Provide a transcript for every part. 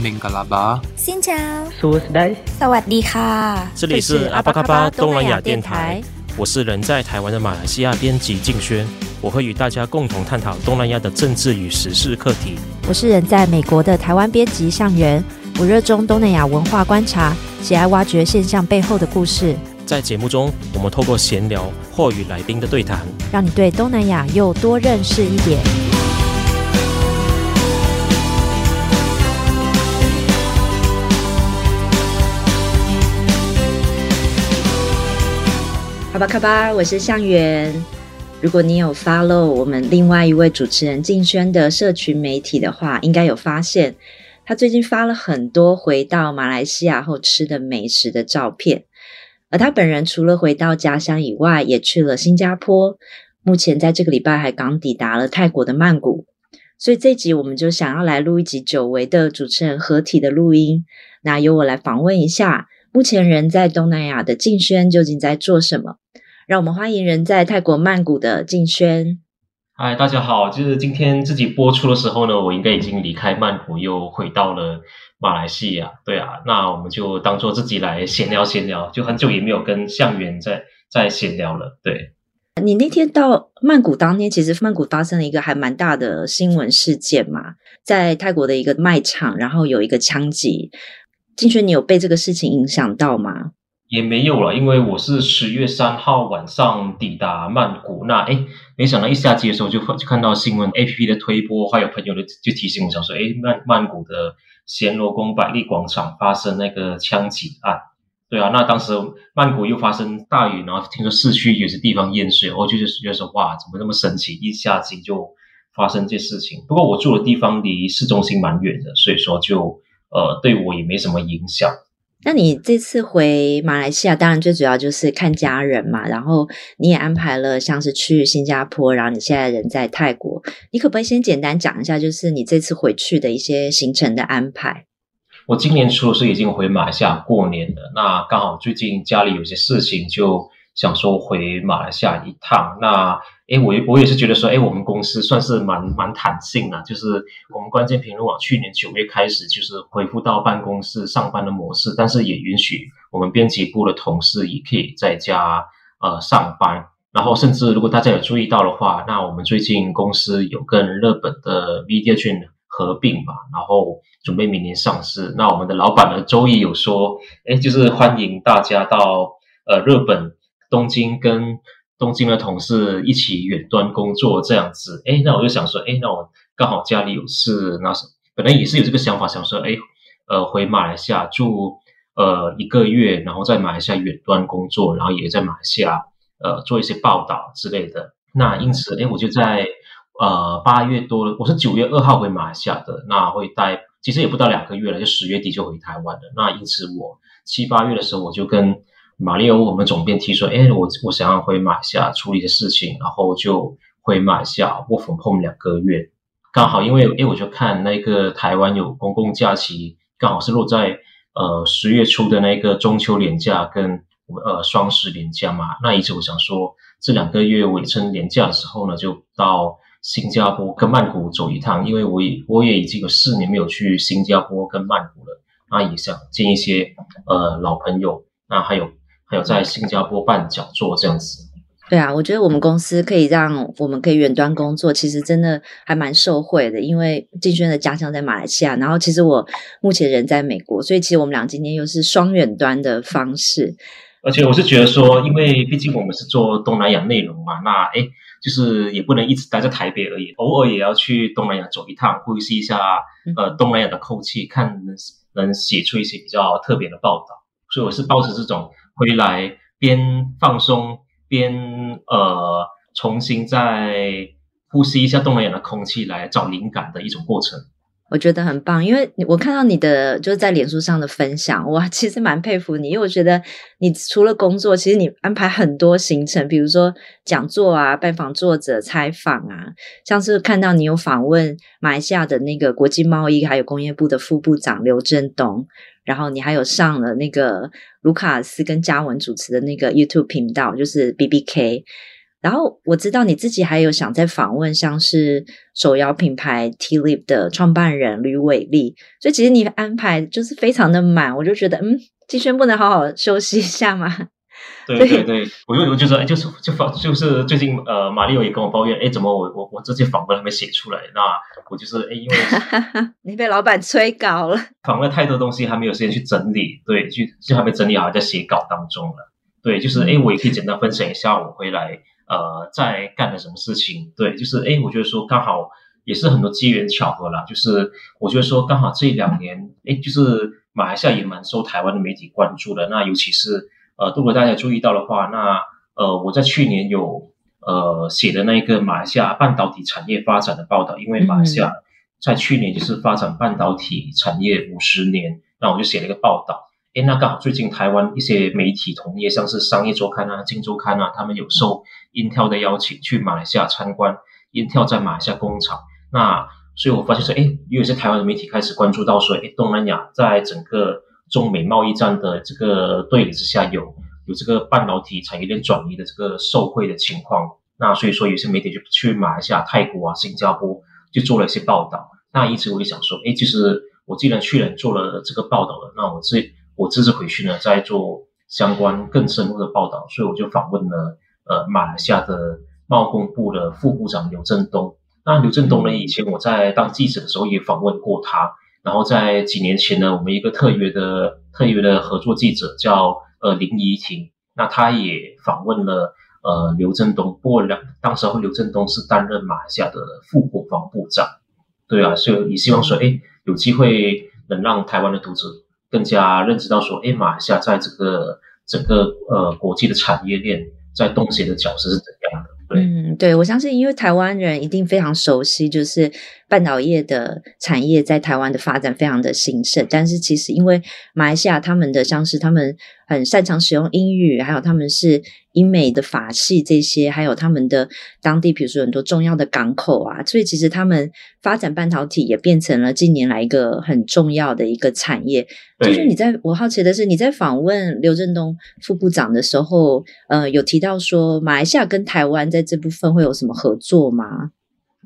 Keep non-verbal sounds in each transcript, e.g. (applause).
明格拉巴，新疆，苏斯代，萨瓦迪卡，这里是阿巴卡巴东南亚电台，我是人在台湾的马来西亚编辑静轩，我会与大家共同探讨东南亚的政治与时事课题。我是人在美国的台湾编辑向元，我热衷东南亚文化观察，喜爱挖掘现象背后的故事。在节目中，我们透过闲聊或与来宾的对谈，让你对东南亚又多认识一点。巴卡巴，我是向元。如果你有 follow 我们另外一位主持人静轩的社群媒体的话，应该有发现他最近发了很多回到马来西亚后吃的美食的照片。而他本人除了回到家乡以外，也去了新加坡。目前在这个礼拜还刚抵达了泰国的曼谷。所以这集我们就想要来录一集久违的主持人合体的录音。那由我来访问一下，目前人在东南亚的静轩究竟在做什么？让我们欢迎人在泰国曼谷的静轩。嗨，大家好。就是今天自己播出的时候呢，我应该已经离开曼谷，又回到了。马来西亚，对啊，那我们就当做自己来闲聊闲聊，就很久也没有跟向元在在闲聊了。对，你那天到曼谷当天，其实曼谷发生了一个还蛮大的新闻事件嘛，在泰国的一个卖场，然后有一个枪击。金泉，你有被这个事情影响到吗？也没有了，因为我是十月三号晚上抵达曼谷，那诶没想到一下机的时候就就看到新闻 APP 的推播，还有朋友的就提醒我，想说，诶曼曼谷的。暹罗宫百丽广场发生那个枪击案，对啊，那当时曼谷又发生大雨，然后听说市区有些地方淹水，我就是觉得说哇，怎么那么神奇？一下子就发生这事情。不过我住的地方离市中心蛮远的，所以说就呃对我也没什么影响。那你这次回马来西亚，当然最主要就是看家人嘛。然后你也安排了像是去新加坡，然后你现在人在泰国，你可不可以先简单讲一下，就是你这次回去的一些行程的安排？我今年初是已经回马来西亚过年了，那刚好最近家里有些事情，就想说回马来西亚一趟。那诶，我我也是觉得说，诶，我们公司算是蛮蛮弹性的，就是我们关键评论网去年九月开始就是恢复到办公室上班的模式，但是也允许我们编辑部的同事也可以在家呃上班。然后甚至如果大家有注意到的话，那我们最近公司有跟日本的 Mediagen 合并嘛，然后准备明年上市。那我们的老板呢，周一有说，诶，就是欢迎大家到呃日本东京跟。东京的同事一起远端工作这样子，诶，那我就想说，诶，那我刚好家里有事，那本来也是有这个想法，想说，诶，呃，回马来西亚住呃一个月，然后在马来西亚远端工作，然后也在马来西亚呃做一些报道之类的。那因此，诶，我就在呃八月多，我是九月二号回马来西亚的，那会待其实也不到两个月了，就十月底就回台湾了。那因此，我七八月的时候我就跟。马里欧，我们总编提出：“哎，我我想要回马来西亚处理的事情，然后就回马来西亚 work from home 两个月。刚好因为哎，我就看那个台湾有公共假期，刚好是落在呃十月初的那个中秋连假跟呃双十连假嘛。那一直我想说，这两个月尾趁连假的时候呢，就到新加坡跟曼谷走一趟，因为我也我也已经有四年没有去新加坡跟曼谷了，那也想见一些呃老朋友，那还有。”还有在新加坡办讲座这样子，对啊，我觉得我们公司可以让我们可以远端工作，其实真的还蛮受惠的。因为静轩的家乡在马来西亚，然后其实我目前人在美国，所以其实我们俩今天又是双远端的方式。而且我是觉得说，因为毕竟我们是做东南亚内容嘛，那诶就是也不能一直待在台北而已，偶尔也要去东南亚走一趟，呼吸一下呃东南亚的空气，看能能写出一些比较特别的报道。所以我是抱着这种。回来边放松边呃重新再呼吸一下东南亚的空气，来找灵感的一种过程。我觉得很棒，因为我看到你的就是在脸书上的分享，哇，(laughs) 其实蛮佩服你，因为我觉得你除了工作，其实你安排很多行程，比如说讲座啊、拜访作者、采访啊，像是看到你有访问马来西亚的那个国际贸易还有工业部的副部长刘振东。然后你还有上了那个卢卡斯跟嘉文主持的那个 YouTube 频道，就是 BBK。然后我知道你自己还有想再访问，像是手摇品牌 TLIP 的创办人吕伟立，所以其实你安排就是非常的满，我就觉得嗯，金轩不能好好休息一下吗？(laughs) 对对对，我就我就说，哎，就是就访就是最近呃，马力欧也跟我抱怨，哎，怎么我我我这些访问还没写出来？那我就是哎，因为 (laughs) 你被老板催稿了，访问太多东西还没有时间去整理，对，就就还没整理好，在写稿当中了。对，就是哎，我也可以简单分享一下我回来呃在干的什么事情。对，就是哎，我觉得说刚好也是很多机缘巧合啦，就是我觉得说刚好这两年，哎，就是马来西亚也蛮受台湾的媒体关注的，那尤其是。呃，如果大家注意到的话，那呃，我在去年有呃写的那个马来西亚半导体产业发展的报道，因为马来西亚在去年就是发展半导体产业五十年，那我就写了一个报道。诶，那刚好最近台湾一些媒体同业，像是商业周刊啊、镜周刊啊，他们有受 Intel 的邀请去马来西亚参观 Intel 在马来西亚工厂。那所以我发现说，诶，有些台湾的媒体开始关注到说，诶，东南亚在整个中美贸易战的这个对垒之下，有有这个半导体产业链转移的这个受惠的情况，那所以说有些媒体就去马来西亚、泰国啊、新加坡就做了一些报道。那一直我就想说，哎，其实我既然去年做了这个报道了，那我这我这次回去呢，在做相关更深入的报道，所以我就访问了呃马来西亚的贸工部的副部长刘振东。那刘振东呢，以前我在当记者的时候也访问过他。然后在几年前呢，我们一个特约的特约的合作记者叫呃林怡婷，那他也访问了呃刘振东，不过两当时候刘振东是担任马来西亚的副国防部长，对啊，所以也希望说，哎，有机会能让台湾的读者更加认知到说，哎，马来西亚在这个整个呃国际的产业链在东协的角色是怎样的。对嗯，对，我相信，因为台湾人一定非常熟悉，就是半导业的产业在台湾的发展非常的兴盛。但是，其实因为马来西亚他们的像是他们很擅长使用英语，还有他们是英美的法系这些，还有他们的当地，比如说很多重要的港口啊，所以其实他们发展半导体也变成了近年来一个很重要的一个产业。就是你在我好奇的是，你在访问刘振东副部长的时候，呃，有提到说马来西亚跟台湾在这部分会有什么合作吗？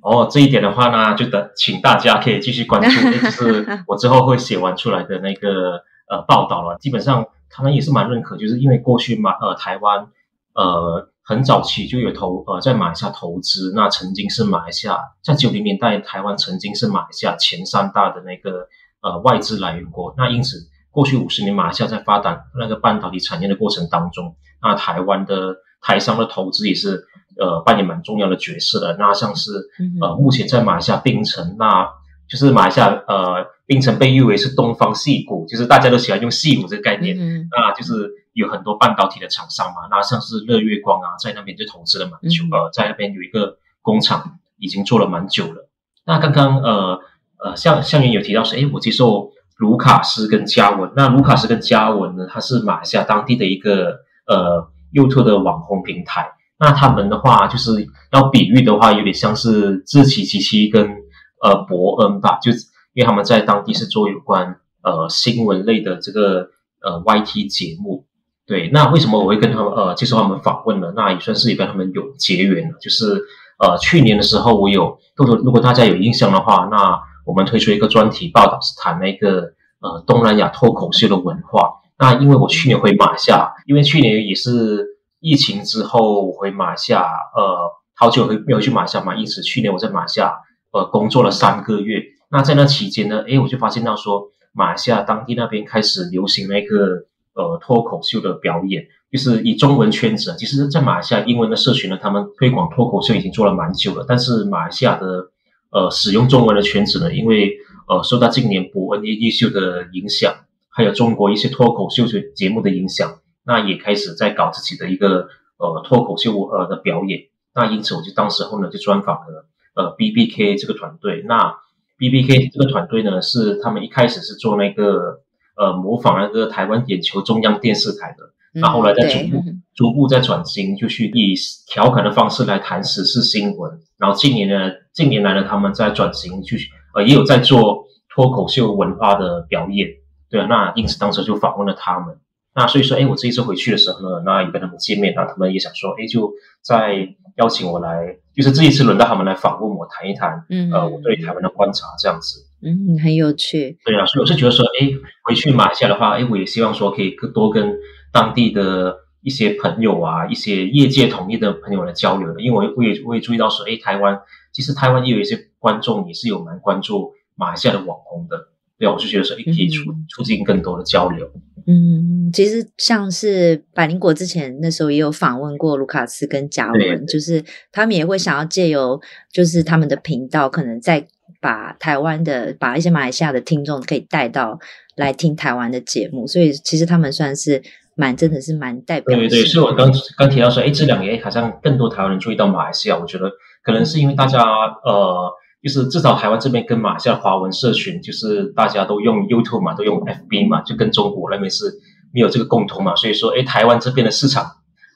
哦，这一点的话呢，就等请大家可以继续关注，(laughs) 就是我之后会写完出来的那个呃报道了，基本上。他们也是蛮认可，就是因为过去马呃台湾呃很早期就有投呃在马来西亚投资，那曾经是马来西亚在九零年代台湾曾经是马来西亚前三大的那个呃外资来源国，那因此过去五十年马来西亚在发展那个半导体产业的过程当中，那台湾的台商的投资也是呃扮演蛮重要的角色的，那像是呃目前在马来西亚槟城那。就是马来西亚，呃，槟城被誉为是东方戏谷，就是大家都喜欢用戏谷这个概念，嗯、那就是有很多半导体的厂商嘛，那像是乐月光啊，在那边就投资了蛮久，呃，在那边有一个工厂已经做了蛮久了。那刚刚呃呃，像像你有提到说，诶，我接受卢卡斯跟嘉文，那卢卡斯跟嘉文呢，他是马来西亚当地的一个呃 YouTube 的网红平台，那他们的话就是要比喻的话，有点像是志祺七七跟。呃，伯恩吧，就是因为他们在当地是做有关呃新闻类的这个呃 YT 节目，对。那为什么我会跟他们呃接受他们访问呢？那也算是也跟他们有结缘了。就是呃去年的时候，我有，如果如果大家有印象的话，那我们推出一个专题报道，是谈那个呃东南亚脱口秀的文化。那因为我去年回马来西亚，因为去年也是疫情之后回马来西亚，呃，好久没没有去马来西亚嘛，因此去年我在马来西亚。呃，工作了三个月，那在那期间呢，诶，我就发现到说，马来西亚当地那边开始流行那个呃脱口秀的表演，就是以中文圈子，其实，在马来西亚英文的社群呢，他们推广脱口秀已经做了蛮久了，但是马来西亚的呃使用中文的圈子呢，因为呃受到近年博恩夜夜秀的影响，还有中国一些脱口秀节目的影响，那也开始在搞自己的一个呃脱口秀呃的表演，那因此我就当时候呢就专访了。呃，B B K 这个团队，那 B B K 这个团队呢，是他们一开始是做那个呃模仿那个台湾眼球中央电视台的，然后来再逐步逐步再转型，就去以调侃的方式来谈时事新闻。然后近年呢，近年来呢，他们在转型，去呃也有在做脱口秀文化的表演。对啊，那因此当时就访问了他们。那所以说，哎，我这一次回去的时候呢，那也跟他们见面，那他们也想说，哎，就在。邀请我来，就是这一次轮到他们来访问我，谈一谈，嗯，呃，我对台湾的观察这样子。嗯，很有趣。对啊，所以我是觉得说，哎，回去马来西亚的话，哎，我也希望说可以更多跟当地的一些朋友啊，一些业界同业的朋友来交流的。因为我我也我也注意到说，哎，台湾其实台湾也有一些观众也是有蛮关注马来西亚的网红的。对啊，我就觉得说，哎，可以促促进更多的交流。嗯，其实像是百灵果之前那时候也有访问过卢卡斯跟嘉文，就是他们也会想要借由就是他们的频道，可能再。把台湾的，把一些马来西亚的听众可以带到来听台湾的节目，所以其实他们算是蛮真的是蛮代表的。对对，所以我刚刚提到说，哎，这两年好像更多台湾人注意到马来西亚，我觉得可能是因为大家呃，就是至少台湾这边跟马来西亚华文社群，就是大家都用 YouTube 嘛，都用 FB 嘛，就跟中国那边是没有这个共同嘛，所以说，哎，台湾这边的市场，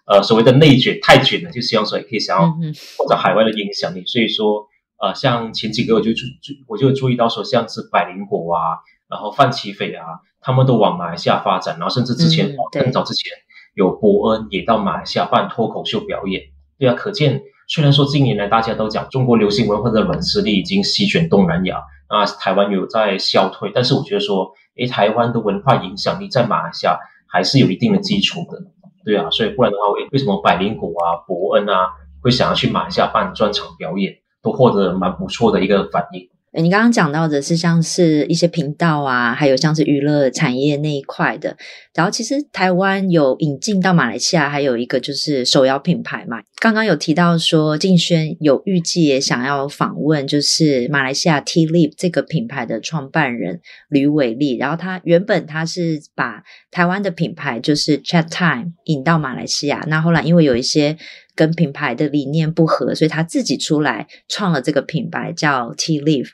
呃，所谓的内卷太卷了，就希望说也可以想要或者海外的影响力，所以说。呃，像前几个我就注注我就注意到说，像是百灵果啊，然后范奇斐啊，他们都往马来西亚发展，然后甚至之前、嗯、更早之前有伯恩也到马来西亚办脱口秀表演。对啊，可见虽然说近年来大家都讲中国流行文化的软实力已经席卷东南亚，那，台湾有在消退，但是我觉得说，诶，台湾的文化影响力在马来西亚还是有一定的基础的。对啊，所以不然的话，为为什么百灵谷啊、伯恩啊会想要去马来西亚办专场表演？都获得蛮不错的一个反应。你刚刚讲到的是像是一些频道啊，还有像是娱乐产业那一块的。然后其实台湾有引进到马来西亚，还有一个就是手摇品牌嘛。刚刚有提到说，静轩有预计也想要访问，就是马来西亚 tleaf 这个品牌的创办人吕伟立。然后他原本他是把台湾的品牌就是 Chat Time 引到马来西亚，那后来因为有一些。跟品牌的理念不合，所以他自己出来创了这个品牌，叫 Tea Leaf。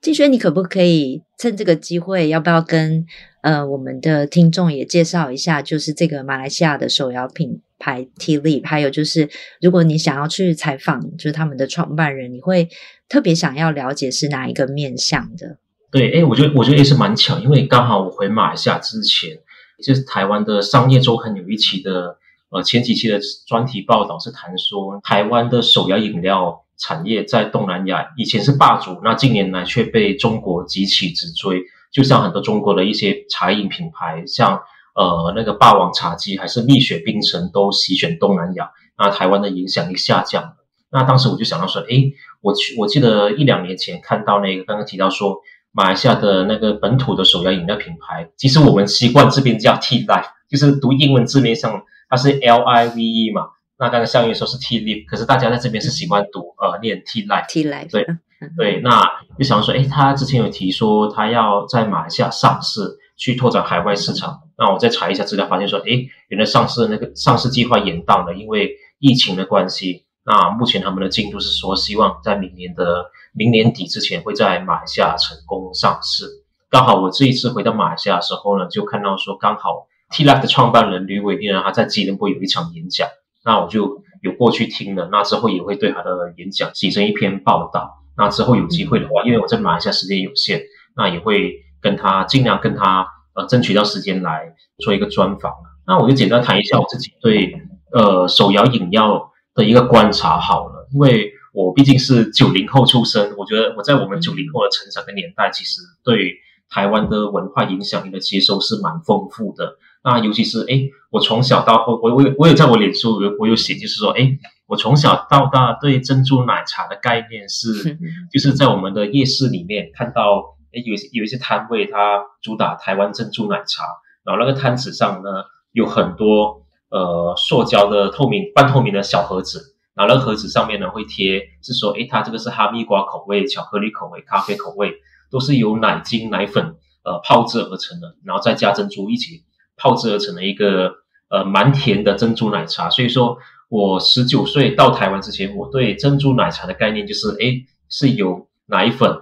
静轩，你可不可以趁这个机会，要不要跟呃我们的听众也介绍一下，就是这个马来西亚的手摇品牌 Tea Leaf？还有就是，如果你想要去采访，就是他们的创办人，你会特别想要了解是哪一个面向的？对，哎，我觉得我觉得也是蛮巧，因为刚好我回马来西亚之前，就是台湾的商业周刊有一期的。呃，前几期的专题报道是谈说，台湾的手摇饮料产业在东南亚以前是霸主，那近年来却被中国急起直追。就像很多中国的一些茶饮品牌，像呃那个霸王茶姬还是蜜雪冰城都席卷东南亚，那台湾的影响力下降了。那当时我就想到说，诶，我去，我记得一两年前看到那个刚刚提到说，马来西亚的那个本土的手摇饮料品牌，其实我们习惯这边叫 Tea Life，就是读英文字面上。它是 L I V E 嘛？那刚刚相应说是 Tea Leaf，可是大家在这边是喜欢读呃念 Tea Life。Tea Life 对对，那就想说，诶，他之前有提说他要在马来西亚上市，去拓展海外市场。那我再查一下资料，发现说，诶，原来上市那个上市计划延宕了，因为疫情的关系。那目前他们的进度是说，希望在明年的明年底之前会在马来西亚成功上市。刚好我这一次回到马来西亚的时候呢，就看到说刚好。Tea Life 的创办人吕伟立呢，他在吉隆坡有一场演讲，那我就有过去听了。那之后也会对他的演讲写成一篇报道。那之后有机会的话，因为我在马来西亚时间有限，那也会跟他尽量跟他呃争取到时间来做一个专访。那我就简单谈一下我自己对呃手摇饮料的一个观察好了，因为我毕竟是九零后出生，我觉得我在我们九零后的成长的年代，其实对台湾的文化影响力的接收是蛮丰富的。那尤其是哎，我从小到我我我有我有在我脸书我有写，就是说哎，我从小到大对珍珠奶茶的概念是，(laughs) 就是在我们的夜市里面看到哎，有有一些摊位它主打台湾珍珠奶茶，然后那个摊子上呢有很多呃塑胶的透明半透明的小盒子，然后那个盒子上面呢会贴是说诶，它这个是哈密瓜口味、巧克力口味、咖啡口味，都是由奶精奶粉呃泡制而成的，然后再加珍珠一起。泡制而成的一个呃蛮甜的珍珠奶茶，所以说我十九岁到台湾之前，我对珍珠奶茶的概念就是，诶，是由奶粉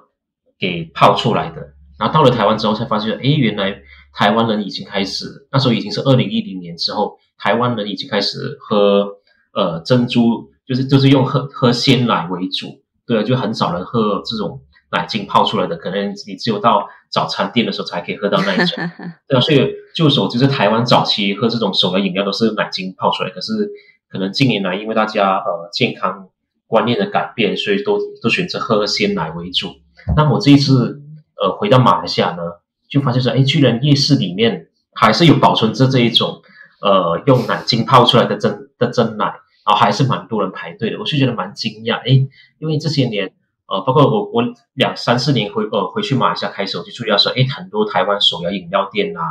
给泡出来的。然后到了台湾之后才发现，诶，原来台湾人已经开始，那时候已经是二零一零年之后，台湾人已经开始喝呃珍珠，就是就是用喝喝鲜奶为主，对，就很少人喝这种。奶精泡出来的，可能你只有到早餐店的时候才可以喝到那一种。(laughs) 对啊，所以就说就是台湾早期喝这种手摇饮料都是奶精泡出来，可是可能近年来因为大家呃健康观念的改变，所以都都选择喝鲜奶为主。那我这一次呃回到马来西亚呢，就发现说，哎，居然夜市里面还是有保存着这一种呃用奶精泡出来的真的真奶，然后还是蛮多人排队的，我是觉得蛮惊讶，哎，因为这些年。呃，包括我我两三四年回呃回去马来西亚开始，我就注意到说，诶，很多台湾手摇饮料店啊，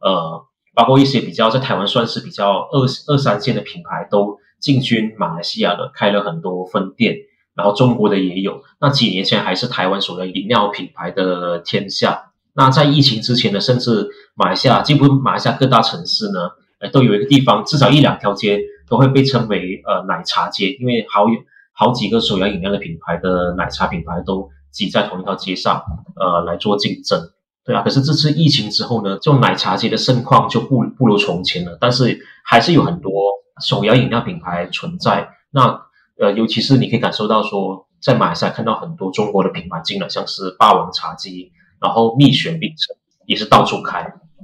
呃，包括一些比较在台湾算是比较二二三线的品牌，都进军马来西亚的，开了很多分店，然后中国的也有。那几年前还是台湾手摇饮料品牌的天下。那在疫情之前呢，甚至马来西亚，几乎马来西亚各大城市呢，呃，都有一个地方，至少一两条街都会被称为呃奶茶街，因为好有。好几个手摇饮料的品牌的奶茶品牌都挤在同一条街上，呃，来做竞争，对啊。可是这次疫情之后呢，这种奶茶街的盛况就不不如从前了。但是还是有很多手摇饮料品牌存在。那呃，尤其是你可以感受到说，在马来西亚看到很多中国的品牌进来，像是霸王茶姬，然后蜜雪冰城也是到处开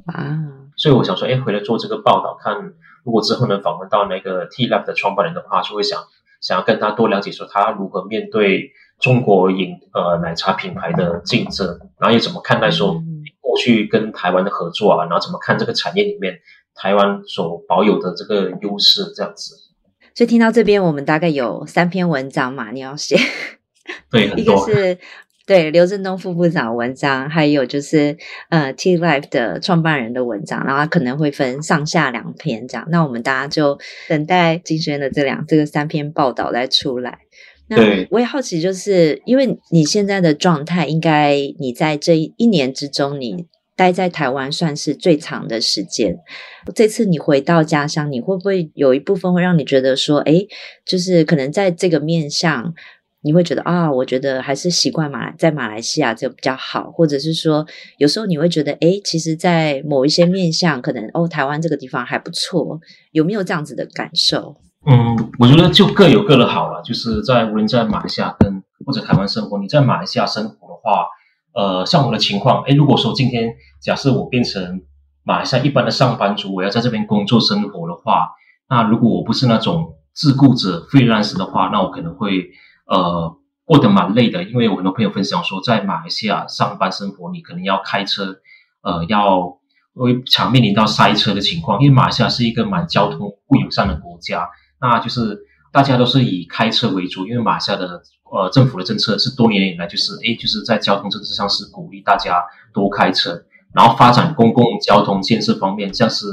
啊。所以我想说，哎，回来做这个报道，看如果之后能访问到那个 Tealab 的创办人的话，就会想。想要跟他多了解，说他如何面对中国饮呃奶茶品牌的竞争，然后又怎么看待说过去跟台湾的合作啊，然后怎么看这个产业里面台湾所保有的这个优势这样子。所以听到这边，我们大概有三篇文章嘛，你要写，对，(laughs) 一个是。对，刘振东副部长的文章，还有就是呃，Tealive 的创办人的文章，然后他可能会分上下两篇这样。那我们大家就等待金轩的这两这个三篇报道再出来。那我也好奇，就是因为你现在的状态，应该你在这一年之中，你待在台湾算是最长的时间。这次你回到家乡，你会不会有一部分会让你觉得说，哎，就是可能在这个面向。你会觉得啊，我觉得还是习惯马来在马来西亚就比较好，或者是说，有时候你会觉得，诶，其实，在某一些面向，可能哦，台湾这个地方还不错，有没有这样子的感受？嗯，我觉得就各有各的好了。就是在无论在马来西亚跟或者台湾生活，你在马来西亚生活的话，呃，像我的情况，诶，如果说今天假设我变成马来西亚一般的上班族，我要在这边工作生活的话，那如果我不是那种自雇者 freelance 的话，那我可能会。呃，过得蛮累的，因为我很多朋友分享说，在马来西亚上班生活，你可能要开车，呃，要会常面临到塞车的情况。因为马来西亚是一个蛮交通不友善的国家，那就是大家都是以开车为主。因为马来西亚的呃政府的政策是多年以来就是，诶，就是在交通政策上是鼓励大家多开车，然后发展公共交通建设方面，像是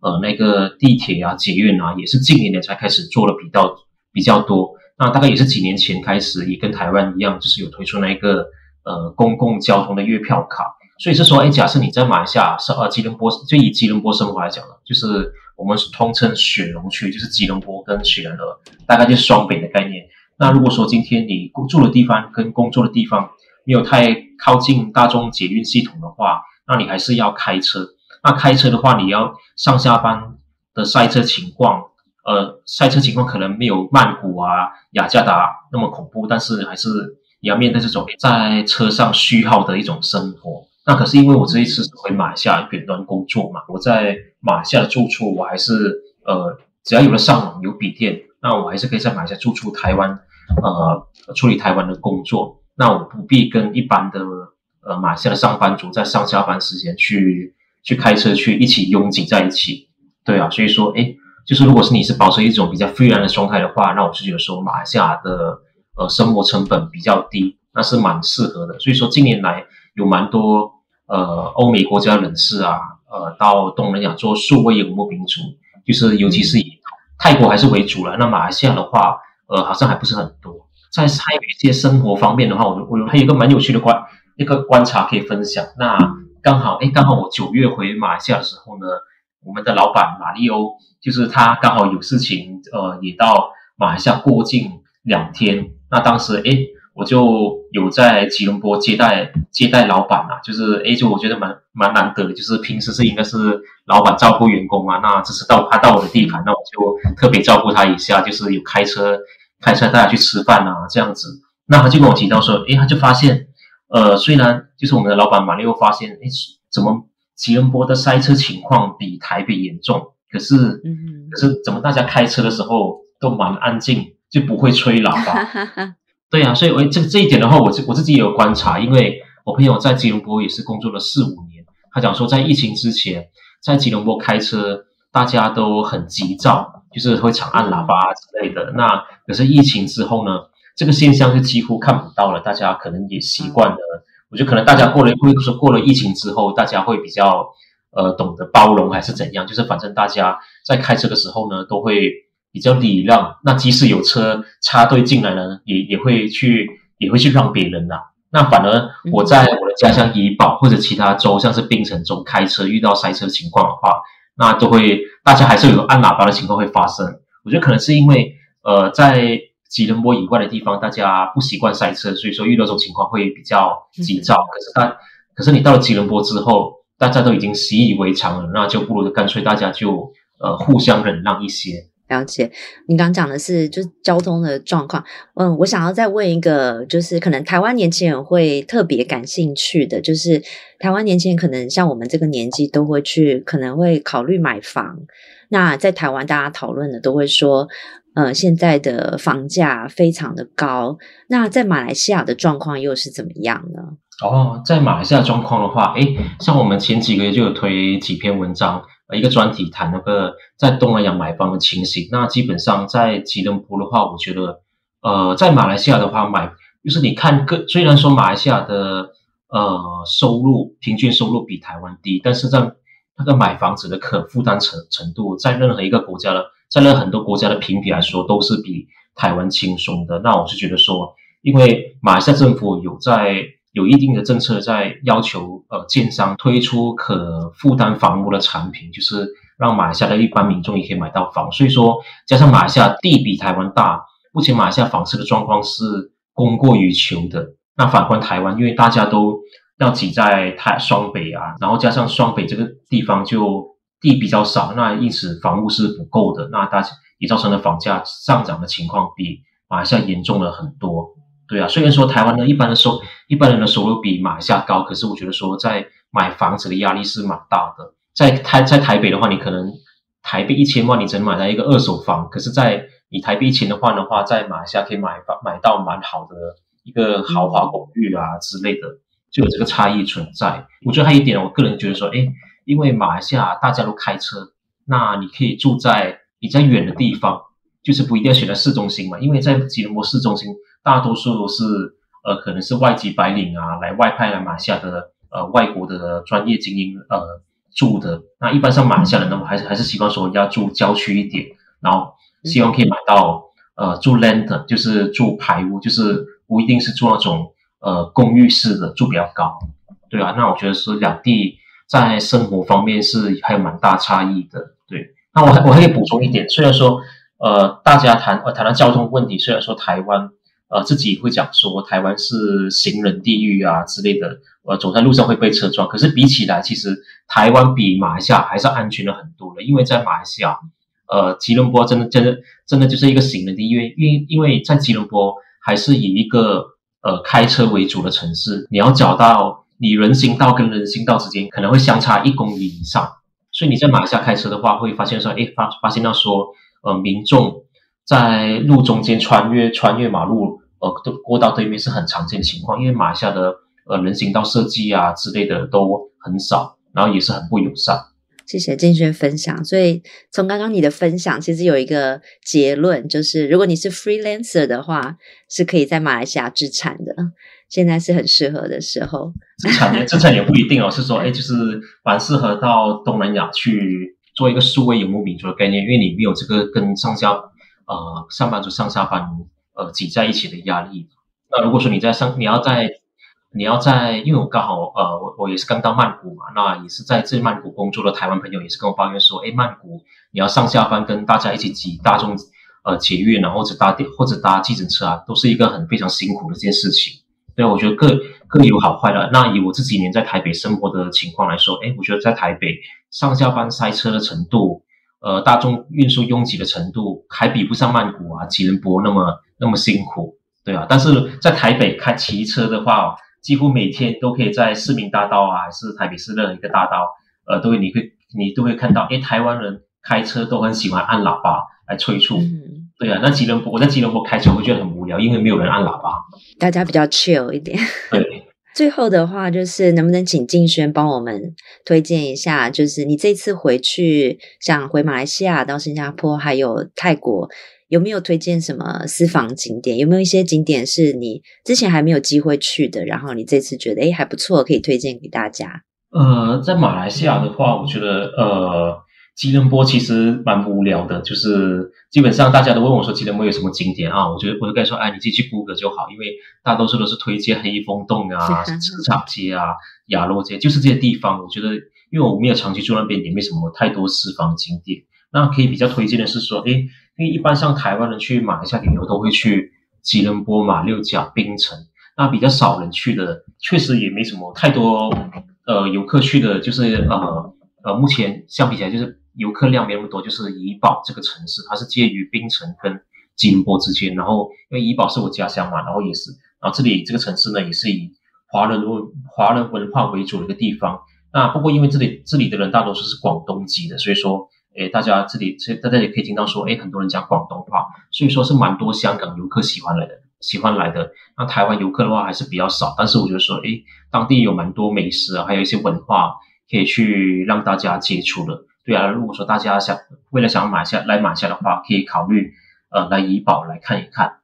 呃那个地铁啊、捷运啊，也是近年来才开始做的比较比较多。那大概也是几年前开始，也跟台湾一样，就是有推出那个呃公共交通的月票卡。所以是说，哎，假设你在马来西亚是呃吉隆坡，就以吉隆坡生活来讲呢，就是我们是通称雪隆区，就是吉隆坡跟雪兰莪，大概就是双北的概念。那如果说今天你住的地方跟工作的地方没有太靠近大众捷运系统的话，那你还是要开车。那开车的话，你要上下班的塞车情况。呃，赛车情况可能没有曼谷啊、雅加达那么恐怖，但是还是你要面对这种在车上虚耗的一种生活。那可是因为我这一次回马来西亚远端工作嘛，我在马来西亚的住处，我还是呃，只要有了上网、有笔电，那我还是可以在马来西亚住处台湾呃处理台湾的工作。那我不必跟一般的呃马来西亚的上班族在上下班时间去去开车去一起拥挤在一起。对啊，所以说诶。就是如果是你是保持一种比较 freelance 的状态的话，那我是觉得说马来西亚的呃生活成本比较低，那是蛮适合的。所以说近年来有蛮多呃欧美国家人士啊，呃到东南亚做数位游牧民族，就是尤其是以泰国还是为主了。那马来西亚的话，呃好像还不是很多。在还有一些生活方面的话，我我还有一个蛮有趣的观一个观察可以分享。那刚好哎刚好我九月回马来西亚的时候呢，我们的老板马利欧。就是他刚好有事情，呃，也到马来西亚过境两天。那当时，诶，我就有在吉隆坡接待接待老板嘛，就是，诶，就我觉得蛮蛮难得，就是平时是应该是老板照顾员工嘛，那这次到他到我的地盘，那我就特别照顾他一下，就是有开车开车带他去吃饭啊，这样子。那他就跟我提到说，诶，他就发现，呃，虽然就是我们的老板马利欧发现，诶，怎么吉隆坡的塞车情况比台北严重？可是，嗯，可是怎么大家开车的时候都蛮安静，就不会吹喇叭？(laughs) 对啊，所以我这这一点的话，我自我自己也有观察，因为我朋友在吉隆坡也是工作了四五年，他讲说在疫情之前，在吉隆坡开车大家都很急躁，就是会长按喇叭之类的。那可是疫情之后呢，这个现象就几乎看不到了，大家可能也习惯了。我觉得可能大家过了会说过了疫情之后，大家会比较呃懂得包容还是怎样，就是反正大家在开车的时候呢，都会。比较礼让，那即使有车插队进来呢，也也会去也会去让别人呐。那反而我在我的家乡怡保或者其他州，像是槟城州开车遇到塞车情况的话，那都会大家还是有按喇叭的情况会发生。我觉得可能是因为呃在吉隆坡以外的地方，大家不习惯塞车，所以说遇到这种情况会比较急躁。可是但可是你到了吉隆坡之后，大家都已经习以为常了，那就不如干脆大家就呃互相忍让一些。了解，你刚刚讲的是就是交通的状况。嗯，我想要再问一个，就是可能台湾年轻人会特别感兴趣的，就是台湾年轻人可能像我们这个年纪都会去，可能会考虑买房。那在台湾大家讨论的都会说，呃，现在的房价非常的高。那在马来西亚的状况又是怎么样呢？哦，在马来西亚状况的话，诶，像我们前几个月就有推几篇文章。一个专题谈那个在东南亚买房的情形。那基本上在吉隆坡的话，我觉得，呃，在马来西亚的话买，就是你看个，虽然说马来西亚的呃收入平均收入比台湾低，但是在那个买房子的可负担程程度，在任何一个国家的，在任何很多国家的评比来说，都是比台湾轻松的。那我是觉得说，因为马来西亚政府有在。有一定的政策在要求，呃，建商推出可负担房屋的产品，就是让马来西亚的一般民众也可以买到房。所以说，加上马来西亚地比台湾大，目前马来西亚房市的状况是供过于求的。那反观台湾，因为大家都要挤在台双北啊，然后加上双北这个地方就地比较少，那因此房屋是不够的，那大家也造成了房价上涨的情况比马来西亚严重了很多。对啊，虽然说台湾呢，一般的收一般人的收入比马来西亚高，可是我觉得说在买房子的压力是蛮大的。在台在台北的话，你可能台币一千万，你只能买到一个二手房；可是，在你台币一千的话的话，在马来西亚可以买房买到蛮好的一个豪华公寓啊之类的，就有这个差异存在。我觉得还有一点，我个人觉得说，诶，因为马来西亚大家都开车，那你可以住在比较远的地方，就是不一定要选在市中心嘛，因为在吉隆坡市中心。大多数都是呃，可能是外籍白领啊，来外派来马来西亚的呃外国的专业精英呃住的。那一般上马来西亚人呢，还是还是习惯说要住郊区一点，然后希望可以买到呃住 land，就是住排屋，就是不一定是住那种呃公寓式的，住比较高。对啊，那我觉得是两地在生活方面是还有蛮大差异的。对，那我还我还可以补充一点，虽然说呃大家谈呃谈到交通问题，虽然说台湾。呃，自己会讲说台湾是行人地狱啊之类的，呃，走在路上会被车撞。可是比起来，其实台湾比马来西亚还是安全了很多的。因为在马来西亚，呃，吉隆坡真的真的真的就是一个行人地狱，因为因为在吉隆坡还是以一个呃开车为主的城市，你要找到你人行道跟人行道之间可能会相差一公里以上，所以你在马来西亚开车的话，会发现说，诶，发发现到说，呃，民众在路中间穿越穿越马路。呃，过道对面是很常见的情况，因为马来西亚的呃人行道设计啊之类的都很少，然后也是很不友善。谢谢建轩分享。所以从刚刚你的分享，其实有一个结论，就是如果你是 freelancer 的话，是可以在马来西亚置产的。现在是很适合的时候。置产也置产也不一定哦，是说哎，就是蛮适合到东南亚去做一个数位游牧民族的概念，因为你没有这个跟上下呃上班族上下班。呃，挤在一起的压力。那如果说你在上，你要在，你要在，因为我刚好呃，我我也是刚到曼谷嘛，那也是在这曼谷工作的台湾朋友也是跟我抱怨说，诶，曼谷你要上下班跟大家一起挤大众呃捷运，然后或者搭电或者搭计程车啊，都是一个很非常辛苦的一件事情。对，我觉得各各有好坏的。那以我这几年在台北生活的情况来说，诶，我觉得在台北上下班塞车的程度。呃，大众运输拥挤的程度还比不上曼谷啊、吉隆坡那么那么辛苦，对啊。但是在台北开骑车的话，几乎每天都可以在市民大道啊，还是台北市任何一个大道，呃，都会你会你都会看到，诶，台湾人开车都很喜欢按喇叭来催促。嗯，对啊，那吉隆坡我在吉隆坡开车会觉得很无聊，因为没有人按喇叭，大家比较 chill 一点。对。最后的话，就是能不能请静轩帮我们推荐一下，就是你这次回去，像回马来西亚、到新加坡还有泰国，有没有推荐什么私房景点？有没有一些景点是你之前还没有机会去的，然后你这次觉得诶还不错，可以推荐给大家？呃，在马来西亚的话，我觉得呃。吉隆坡其实蛮无聊的，就是基本上大家都问我说吉隆坡有什么景点啊？我觉得我就跟他说，哎，你自己去 Google 就好，因为大多数都是推荐黑风洞啊、市场街啊、亚罗街，就是这些地方。我觉得，因为我没有长期住那边，也没什么太多私房景点。那可以比较推荐的是说，哎，因为一般像台湾人去马来西亚旅游都会去吉隆坡、马六甲、槟城，那比较少人去的，确实也没什么太多呃游客去的，就是呃呃，目前相比起来就是。游客量没那么多，就是怡保这个城市，它是介于槟城跟吉隆坡之间。然后，因为怡保是我家乡嘛，然后也是，然后这里这个城市呢，也是以华人文华人文化为主的一个地方。那不过，因为这里这里的人大多数是广东籍的，所以说，诶，大家这里大家也可以听到说，诶，很多人讲广东话，所以说是蛮多香港游客喜欢来的，喜欢来的。那台湾游客的话还是比较少，但是我觉得说，诶，当地有蛮多美食啊，还有一些文化可以去让大家接触的。对啊，如果说大家想为了想买下来买下的话，可以考虑呃来怡保来看一看。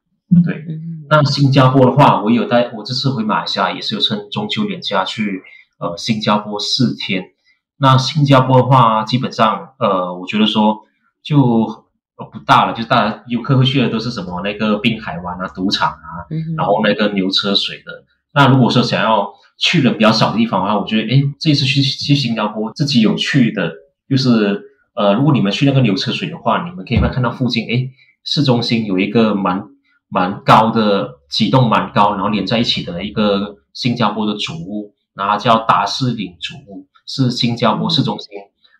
对，那新加坡的话，我有带我这次回马来西亚也是有趁中秋连假去呃新加坡四天。那新加坡的话，基本上呃我觉得说就呃不大了，就大家游客会去的都是什么那个滨海湾啊、赌场啊，然后那个牛车水的。那如果说想要去人比较少的地方的话，我觉得哎这次去去新加坡自己有去的。就是呃，如果你们去那个牛车水的话，你们可以看到附近，诶，市中心有一个蛮蛮高的几栋蛮高，然后连在一起的一个新加坡的主屋，然后叫达士林主屋，是新加坡市中心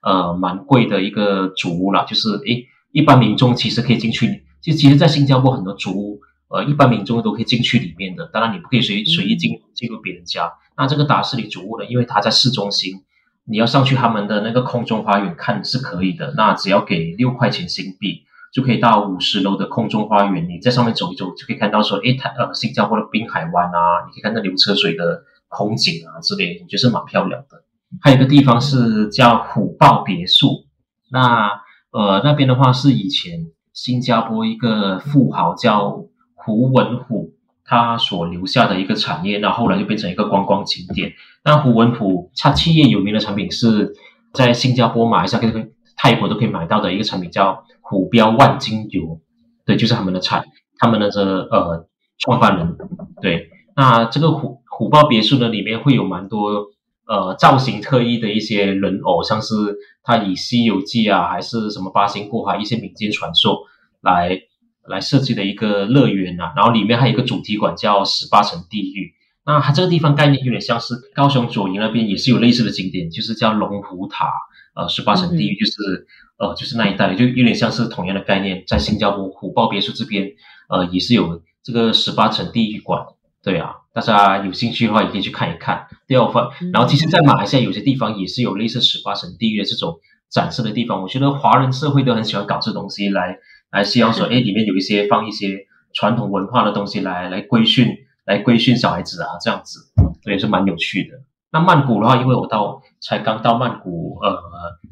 呃蛮贵的一个主屋啦。就是诶，一般民众其实可以进去，就其实，在新加坡很多主屋，呃，一般民众都可以进去里面的。当然，你不可以随随意进进入别人家。那这个达士林主屋呢，因为它在市中心。你要上去他们的那个空中花园看是可以的，那只要给六块钱新币就可以到五十楼的空中花园，你在上面走一走就可以看到说，诶，它呃新加坡的滨海湾啊，你可以看到流车水的空景啊之类的，我觉得是蛮漂亮的。还有一个地方是叫虎豹别墅，那呃那边的话是以前新加坡一个富豪叫胡文虎。他所留下的一个产业，那，后来就变成一个观光景点。那胡文虎他企业有名的产品是在新加坡、马来西亚跟泰国都可以买到的一个产品，叫虎标万金油。对，就是他们的产，他们的这呃创办人。对，那这个虎虎豹别墅呢，里面会有蛮多呃造型特异的一些人偶，像是他以《西游记》啊，还是什么八仙过海一些民间传说来。来设计的一个乐园、啊，然后里面还有一个主题馆叫十八层地狱。那它这个地方概念有点像是高雄左营那边也是有类似的景点，就是叫龙虎塔，呃，十八层地狱就是、嗯、呃就是那一带，就有点像是同样的概念。在新加坡虎豹别墅这边，呃，也是有这个十八层地狱馆。对啊，大家有兴趣的话也可以去看一看。第二份，然后其实，在马来西亚有些地方也是有类似十八层地狱的这种展示的地方。我觉得华人社会都很喜欢搞这东西来。来希望说，(laughs) 哎，里面有一些放一些传统文化的东西来来规训，来规训小孩子啊，这样子，所以是蛮有趣的。那曼谷的话，因为我到才刚到曼谷呃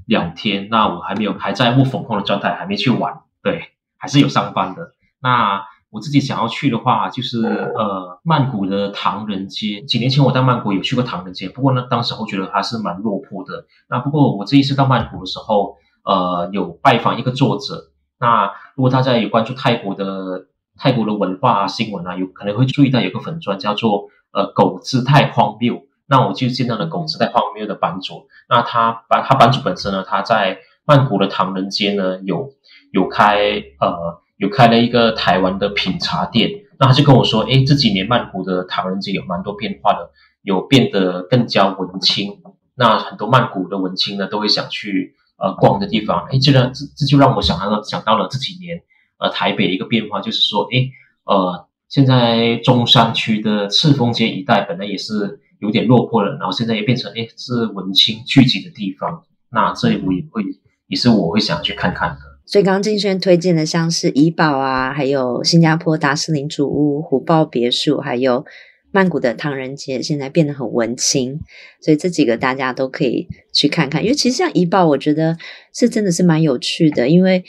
两天，那我还没有还在雾封控的状态，还没去玩，对，还是有上班的。那我自己想要去的话，就是呃曼谷的唐人街。几年前我在曼谷有去过唐人街，不过呢，当时我觉得还是蛮落魄的。那不过我这一次到曼谷的时候，呃，有拜访一个作者。那如果大家有关注泰国的泰国的文化啊、新闻啊，有可能会注意到有个粉专叫做呃狗子泰荒谬。那我就见到了狗子泰荒谬的版主。那他版他版主本身呢，他在曼谷的唐人街呢有有开呃有开了一个台湾的品茶店。那他就跟我说，诶，这几年曼谷的唐人街有蛮多变化的，有变得更加文青。那很多曼谷的文青呢，都会想去。呃，逛的地方，哎，这让这这就让我想到了想到了这几年，呃，台北的一个变化，就是说，哎，呃，现在中山区的赤峰街一带本来也是有点落魄了，然后现在也变成，哎，是文青聚集的地方。那这里我也会也是我会想去看看的。所以刚刚静轩推荐的像是怡保啊，还有新加坡达斯林主屋、虎豹别墅，还有曼谷的唐人街，现在变得很文青，所以这几个大家都可以去看看。因为其实像怡保，我觉得是真的是蛮有趣的，因为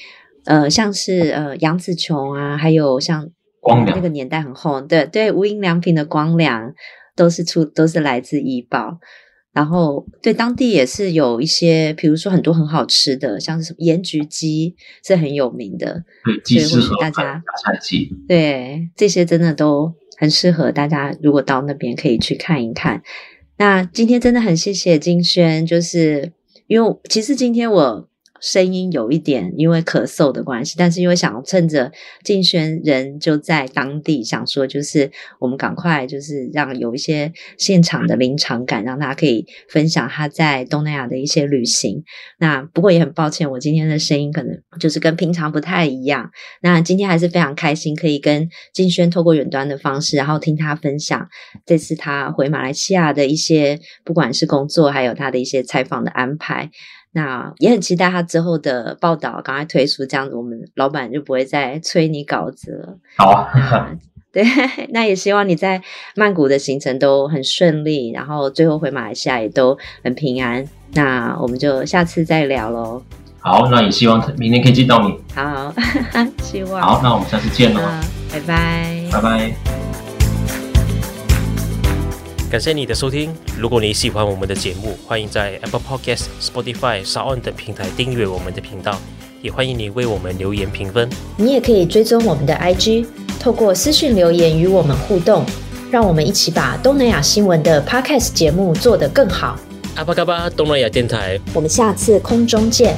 呃，像是呃杨紫琼啊，还有像光良那个年代很红，对对，无印良品的光良都是出都是来自怡保。然后，对当地也是有一些，比如说很多很好吃的，像是什么盐焗鸡是很有名的，对，所以或许大家，对这些真的都很适合大家，如果到那边可以去看一看。那今天真的很谢谢金轩，就是因为其实今天我。声音有一点因为咳嗽的关系，但是因为想趁着静轩人就在当地，想说就是我们赶快就是让有一些现场的临场感，让大家可以分享他在东南亚的一些旅行。那不过也很抱歉，我今天的声音可能就是跟平常不太一样。那今天还是非常开心，可以跟静轩透过远端的方式，然后听他分享这次他回马来西亚的一些，不管是工作还有他的一些采访的安排。那也很期待他之后的报道，赶快推出，这样子我们老板就不会再催你稿子了。好啊，(laughs) 对，那也希望你在曼谷的行程都很顺利，然后最后回马来西亚也都很平安。那我们就下次再聊喽。好，那也希望明天可以见到你。好，(laughs) 希望。好，那我们下次见喽。拜拜。拜拜。感谢你的收听。如果你喜欢我们的节目，欢迎在 Apple Podcast、Spotify、SoundOn 等平台订阅我们的频道，也欢迎你为我们留言评分。你也可以追踪我们的 IG，透过私讯留言与我们互动，让我们一起把东南亚新闻的 Podcast 节目做得更好。阿巴嘎巴东南亚电台，我们下次空中见。